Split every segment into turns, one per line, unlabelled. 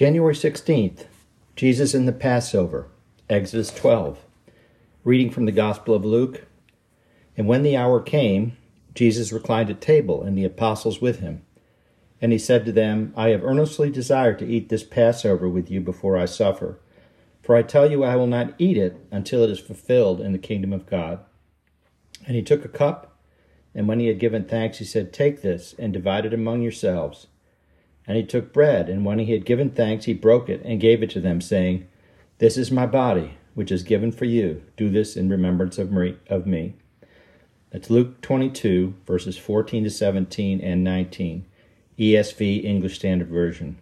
January 16th, Jesus in the Passover, Exodus 12. Reading from the Gospel of Luke. And when the hour came, Jesus reclined at table, and the apostles with him. And he said to them, I have earnestly desired to eat this Passover with you before I suffer. For I tell you, I will not eat it until it is fulfilled in the kingdom of God. And he took a cup, and when he had given thanks, he said, Take this, and divide it among yourselves. And he took bread, and when he had given thanks, he broke it and gave it to them, saying, This is my body, which is given for you. Do this in remembrance of me. That's Luke 22, verses 14 to 17 and 19, ESV, English Standard Version.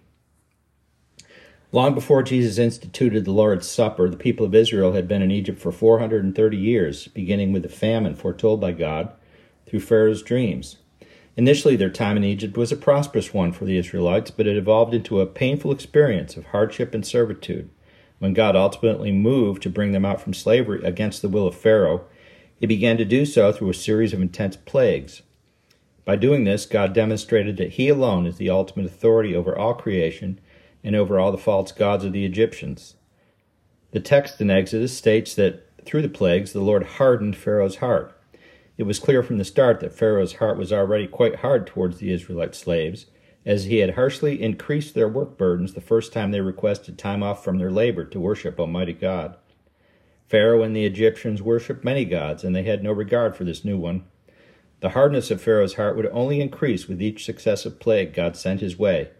Long before Jesus instituted the Lord's Supper, the people of Israel had been in Egypt for 430 years, beginning with the famine foretold by God through Pharaoh's dreams. Initially, their time in Egypt was a prosperous one for the Israelites, but it evolved into a painful experience of hardship and servitude. When God ultimately moved to bring them out from slavery against the will of Pharaoh, he began to do so through a series of intense plagues. By doing this, God demonstrated that He alone is the ultimate authority over all creation and over all the false gods of the Egyptians. The text in Exodus states that through the plagues, the Lord hardened Pharaoh's heart. It was clear from the start that Pharaoh's heart was already quite hard towards the Israelite slaves, as he had harshly increased their work burdens the first time they requested time off from their labor to worship Almighty God. Pharaoh and the Egyptians worshipped many gods, and they had no regard for this new one. The hardness of Pharaoh's heart would only increase with each successive plague God sent his way,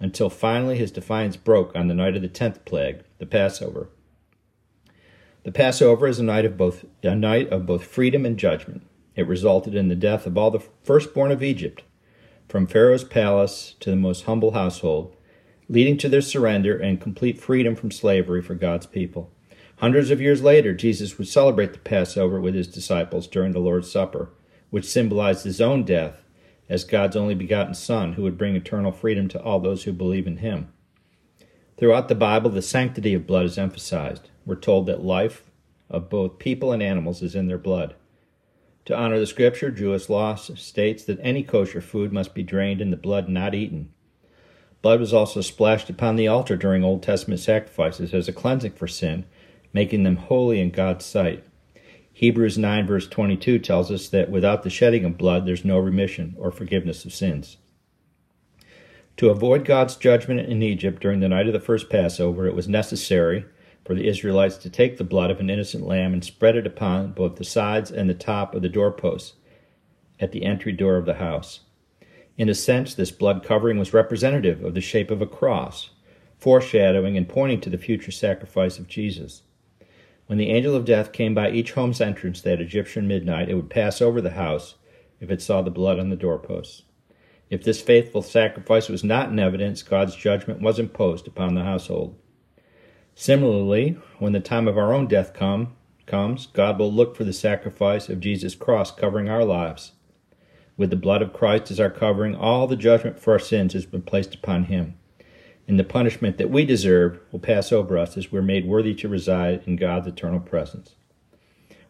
until finally his defiance broke on the night of the tenth plague, the Passover. The Passover is a night of both a night of both freedom and judgment. It resulted in the death of all the firstborn of Egypt, from Pharaoh's palace to the most humble household, leading to their surrender and complete freedom from slavery for God's people. Hundreds of years later, Jesus would celebrate the Passover with his disciples during the Lord's Supper, which symbolized his own death as God's only begotten Son, who would bring eternal freedom to all those who believe in him. Throughout the Bible, the sanctity of blood is emphasized. We're told that life of both people and animals is in their blood. To honor the scripture, Jewish law states that any kosher food must be drained and the blood not eaten. Blood was also splashed upon the altar during Old Testament sacrifices as a cleansing for sin, making them holy in God's sight. Hebrews 9, verse 22 tells us that without the shedding of blood, there's no remission or forgiveness of sins. To avoid God's judgment in Egypt during the night of the first Passover, it was necessary for the Israelites to take the blood of an innocent lamb and spread it upon both the sides and the top of the doorposts at the entry door of the house. In a sense, this blood covering was representative of the shape of a cross, foreshadowing and pointing to the future sacrifice of Jesus. When the angel of death came by each home's entrance that Egyptian midnight, it would pass over the house if it saw the blood on the doorposts. If this faithful sacrifice was not in evidence, God's judgment was imposed upon the household. Similarly, when the time of our own death come, comes, God will look for the sacrifice of Jesus' cross covering our lives. With the blood of Christ as our covering, all the judgment for our sins has been placed upon him. And the punishment that we deserve will pass over us as we're made worthy to reside in God's eternal presence.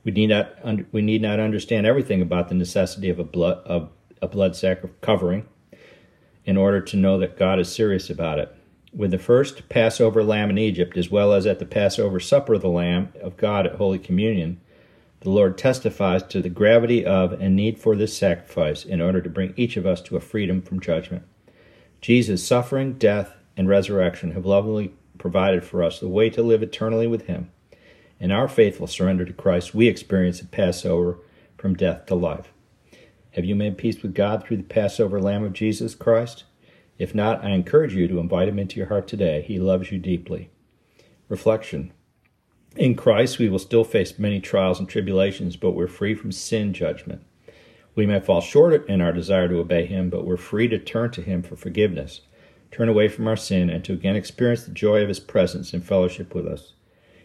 We need not, we need not understand everything about the necessity of a blood, of a blood sacrifice covering in order to know that God is serious about it with the first Passover lamb in Egypt, as well as at the Passover supper of the Lamb of God at Holy Communion, the Lord testifies to the gravity of and need for this sacrifice in order to bring each of us to a freedom from judgment. Jesus' suffering, death, and resurrection have lovingly provided for us the way to live eternally with Him. In our faithful surrender to Christ, we experience a Passover from death to life. Have you made peace with God through the Passover Lamb of Jesus Christ? If not, I encourage you to invite him into your heart today. He loves you deeply. Reflection In Christ, we will still face many trials and tribulations, but we're free from sin judgment. We may fall short in our desire to obey him, but we're free to turn to him for forgiveness, turn away from our sin, and to again experience the joy of his presence and fellowship with us.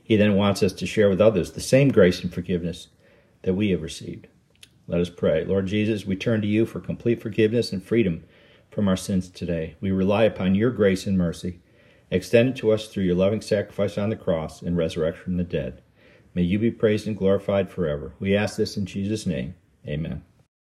He then wants us to share with others the same grace and forgiveness that we have received. Let us pray. Lord Jesus, we turn to you for complete forgiveness and freedom from our sins today. We rely upon your grace and mercy, extended to us through your loving sacrifice on the cross and resurrection from the dead. May you be praised and glorified forever. We ask this in Jesus' name. Amen.